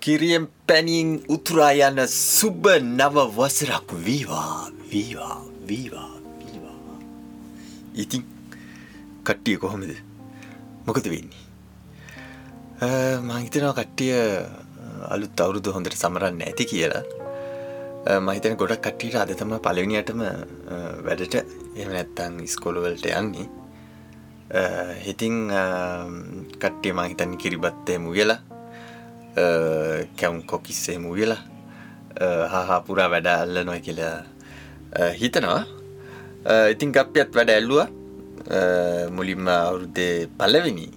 කිරියෙන් පැනින් උතුරා යන සුබ නව වසරක්. වීවා වීවා වීවා වීවා. ඉතින් කට්ටිය කොහොමද? මොකද වෙන්නේ? මහිතනවා කට්ටිය අලුත් අවුරුදු හොඳට සමරන්න ඇති කියලා. මහිතන ගොඩක් කට්ටියට අද තම පලවිනියටම වැඩට. එම නැත්තං ස්කොලවලට යන්නේ. හිතිං කට්ටිය මහිතන් කිරිබත්තය මුගලා කැවුම් කොකිස්සේ මුගලා හහා පුරා වැඩ අල්ල නොය කියලා හිතනවා ඉතින් ගප්පියත් වැඩ ඇල්ලුව මුලින්ම අවුරුද්දේ පල්ලවෙනි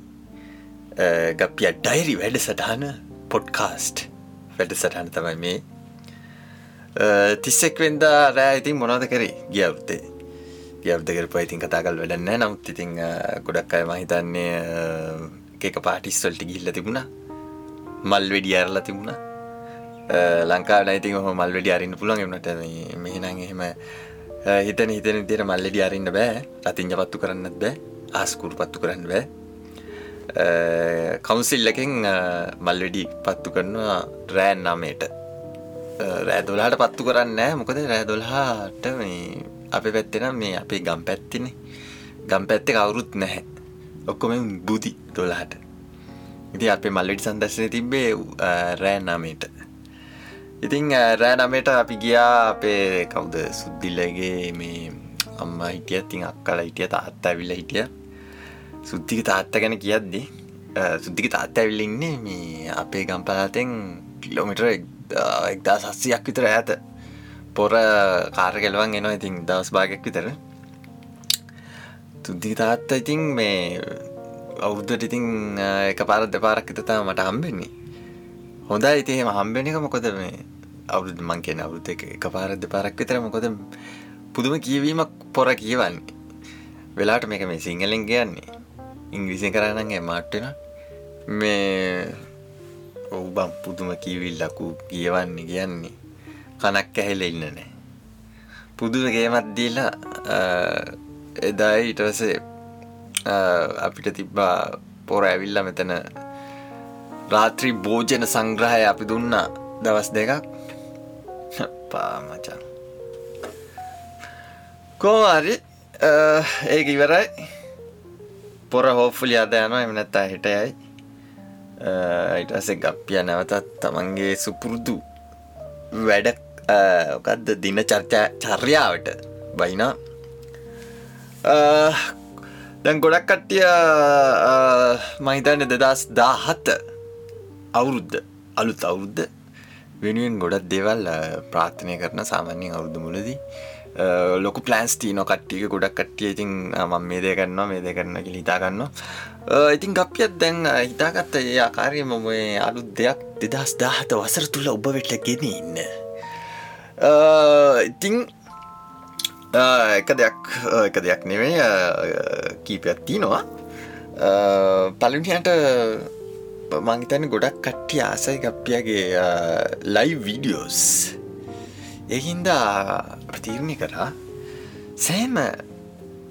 ගප්පිය ඩයිරි වැඩ සටහන පොඩ්කාස්ට් වැඩ සටහන තමයි මේ තිස්සෙක් වෙන්දා රෑ ඉතින් මොනවද කරේ ගියවුත්තේ ගියව්ද කරපු ඉතින් කතා කල් වැඩන්න නමුත් ඉතින් ගොඩක් අය මහිතන්නේ එක පාටිස්වල්ට ගිල්ල තිබුණා මල් වෙඩි ඇරලා තිබුණා. ලංකා නයිතින් හො මල් වැඩි අරන්න පුළුවන් එමට මෙහිනං එහෙම හිතන හිතන තියට මල්ලෙඩි අරන්න බෑ. රතිංජ පත්තු කරන්නත් බෑ. ආස්කුරු පත්තු කරන්න බෑ. කවුන්සිල්ලකින් මල්වෙඩි පත්තු කරනවා රෑන් නමේට රෑදොලාට පත්තු කරන්න මොකද රෑදොල්හාට මේ අප පැත්තෙන මේ අපේ ගම් පැත්තින ගම් පැත්තේ කවුරුත් නැහැ. ඔක්කොම බුදි දොලාට ඉති අපේ මල්ලෙටි සන්දර්ශනය තිබ්බේ රෑ නමේට ඉතිං රෑ නමේට අපි ගියා අපේ කවුද? සුද්දිල්ලගේ මේ අම්ම හිටිය තින් අක්කල හිටිය තාත්ත ඇවිල්ල හිටිය. සුද්දික තාත්ත ගැන කියද්දි සුද්දික තාත්ත ඇවිල්ලින්නේ මේ අපේ ගම්පලාතෙන් කිලෝමිටර එක්දා සස්සියක් විතර ඇත පොර කාර කෙලවන් එනවා ඉතින් දවස් භාගයක් විතර. තුද්දික තාත්ත ඉතින් මේ අවුරුද්දට ඉතින් එක පාර දෙපාරක් විතතා මට හම්බෙන්නේ. හොඳයි ඉතින් එහෙම හම්බෙන එක මොකද මේ අවුරුදු මං කියන අවුරුදු එක එක පාර දෙපාරක් විතර මොකද පුදුම කියවීමක් පොර කියවන්නේ. වෙලාට මේක මේ සිංහලෙන් කියන්නේ. ඉංග්‍රීසිය කරන්නන් මාට්ටෙන මේ ඔවු බම් පුදුම කීවිල්ලකු කියවන්නේ කියන්නේ. කනක් ඇහෙල ඉන්න නෑ. පුදුම ගේමත් දීලා එදායි ඉටවසේ අපිට තිබ්බා පොර ඇවිල්ල මෙතන රාත්‍රී භෝජන සංග්‍රහය අපි දුන්නා දවස් දෙකක්. පාමචන් කෝමාරි ඒක ඉවරයි. පොර හෝෆුලි අද යනවා එමනැත්තා හිටයයි ඉටසේ ගප්පිය නැවතත් තමන්ගේ සුපුරුදු වැඩ ඔකක්ද දින චර්චා චර්යාවට බයිනා දැන් ගොඩක් කට්ටිය මහිතන්න දෙදස් දාහත්ත අවුරුද්ධ අලුත් අවුරුද්ධ වෙනුවෙන් ගොඩක් දේවල් ප්‍රාථනය කරන සාමාන්‍යයෙන් අවුරුදු මුලදී. ලොක පලන්ස් තියන කට්ටිය ගොඩක් කට්ටිය ඉතින් ම මේ දේ කරන්නවා මේ දේ කරන්න හිතාගන්න ඉතින් ගපියත් දැන් හිතාගත්ත ඒ ආකාරයම මේ අලුත් දෙයක් දෙදස් දාහත වසර තුළ ඔබ වෙටල ගෙන ඉන්න ඉතිං එක දෙයක් එක දෙයක් නෙවේ කීපයක් තිනවා පලුනියට මංහිතන ගොඩක් කට්ටිය ආසයි ගප්පියගේ ලයි වීඩියෝස් එහින්දා ප්‍රතීරණය කරා සෑම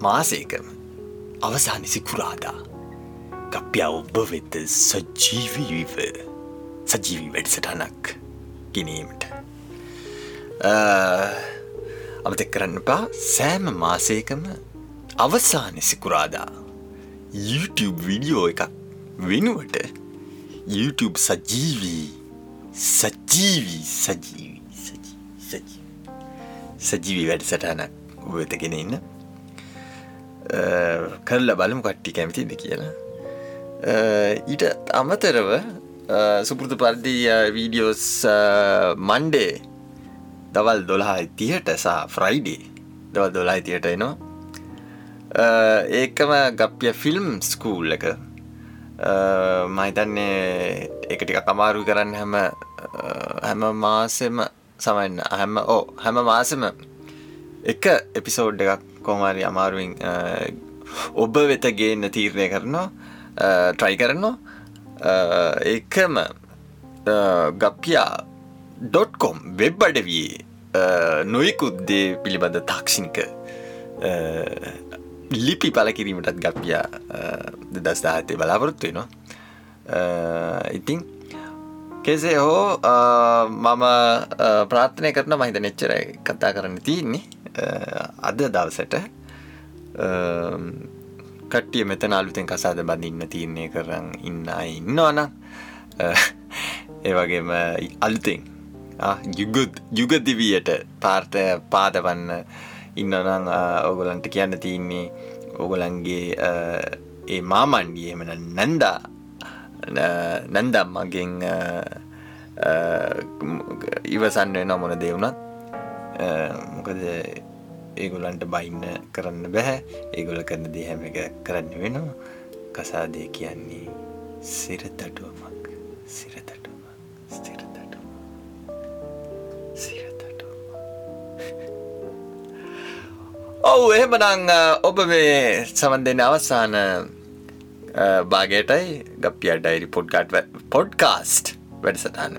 මාසයකම අවසානි සිකුරාදා ගප්පියා ඔබ වෙත සජීවීව සජීවී වැඩසටනක් ගෙනීමට. අමතෙක් කරන්න පා සෑම මාසයකම අවසාන සිකුරාදා. YouTube විඩියෝ එකක් වෙනුවට YouTube සජීවී සජීවී සජීවී සජීවී වැඩ සටහනක් වෙතගෙන ඉන්න. කරලා බලමු කට්ටි කැමතිද කියලා. ඊට අමතරව සුපෘතු පරිදි වීඩියෝස් මන්ඩේ දවල් දොළහා තියට සා ෆ්‍රයිඩේ. දවල් දොලා තියට එනවා. ඒකම ගප්පිය ෆිල්ම් ස්කූල් එක. මහිතන්නේ එකටික අමාරු කරන්න හැම හැම මාසෙම සමන්න හැම ඕ හැම මාසම. එක එපිසෝඩ් එකක් කොමාරි අමාරුවෙන් ඔබ වෙත ගේන්න තීරණය කරනවා ට්‍රයි කරනවා. එකම ගප්පියා ඩොට්කොම් වෙබ් අඩවයේ නොයකුද්දේ පිළිබඳ තාක්ෂිනික ලිපි පල කිරීමටත් ගප්පියා දස්දාහතය බලාපොරොත්තු වෙනවා. ඉතිං කෙසේ හෝ මම ප්‍රාර්ථනය කරන මහිත නෙච්චරයි කතා කරන්න තියන්නේ. අද දවසට කට්ටිය මෙතන අලුතෙන් කසාද බඳින්න තියන්නේ කරන්න ඉන්න ඉන්නවනම් ඒවගේම අලුතෙන් යුගුත් යුගදිවියට පාර්ථය පාදවන්න ඉන්නනම් ඔගොලන්ට කියන්න තියන්නේ ඔගොලන්ගේ ඒ මාමන්ඩියමන නැන්දා නැන්දම්මගෙන් ඉවසන්න වෙන මොන දෙවුණත් මොකද ඒගොලන්ට බයින්න කරන්න බැහැ. ඒගොල කරන දේ හැම එක කරන්න වෙනවා. කසාදය කියන්නේ සිරතටුවමක් සිරතටුව ස්තිරතටුව ඔවු එහෙමනං ඔබ මේ සමන් දෙන්න අවසාන භාගයටයි ගපිය ඩයිරි පොඩ්ගට් පොඩ්කාස්ට් වැඩසටන්න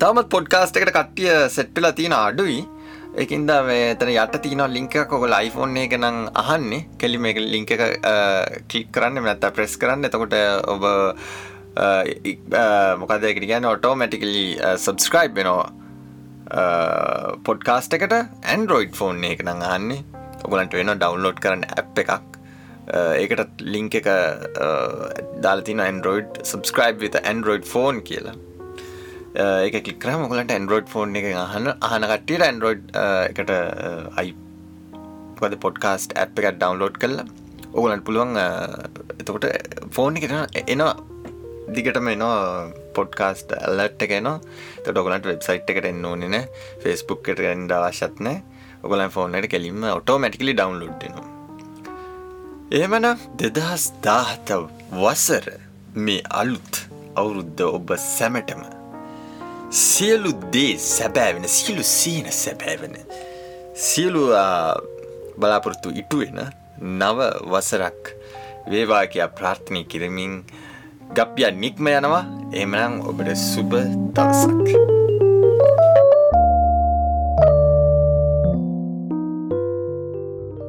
තවමත් පොඩ්කාස්ට එකට කට්ටිය සෙට්පිලා තියෙන අඩුයි. එකින්ද මේ තන යට තින ලිංක කොගල iPhoneෆෝන් එක නම් අහන්නේ. කෙලි මේ ලිංක එක කලික් කරන්න නැත්ත ප්‍රෙස් කරන්න. එතකොට ඔබ මොකදකට ගැන ඔටෝමැටිකලි සබස්ක්‍රයිබ් වෙනවා. පොඩ්කාස්ට එකට ඇන්ඩරෝයිඩ් ෆෝන් එක නං අහන්නේ. ඔගලන්ට වෙන ඩවන්ලෝඩ් කරන්න ඇ් එකක්. ඒකට ලිංක එක දාලතින android subscribe with android phone කියලා. ඒක කික්කර මොකලට ඇන්ඩරෝයිඩ් ෆෝන් එක අහන්න අහන කට්ටියට ඇන්ඩරෝයිඩ් එකට අයි පද පොඩ්කාස්ට් ඇ් එකත් ඩවන්ලෝඩ් කරලා ඔගලන්ට පුළුවන් එතකොට ෆෝන් එකට එනවා දිගටම එනවා පොඩ්කාස්ට ඇල්ලට් එක නවා තොඩොගලන්ට වෙබ්සයිට් එකට එන්න ඕනෙන ෆෙස්බුක් එට එන්ඩ අවශ්‍යත්නෑ ඔගලන් ෆෝනට කෙලින්ම ඔටෝමැටිකලි ඩවන්ලෝඩ්නවා එහෙමන දෙදහස් දාහත වසර මේ අලුත් අවුරුද්ධ ඔබ සැමටම සියලු දේ සැබෑවෙන සියලු සීන සැබෑවෙන සියලු බලාපොරොත්තු ඉටුවෙන නව වසරක් වේවා කියා ප්‍රාර්ථනය කිරමින් ගප්ිය නික්ම යනවා එමනම් ඔබට සුබ දවසක්.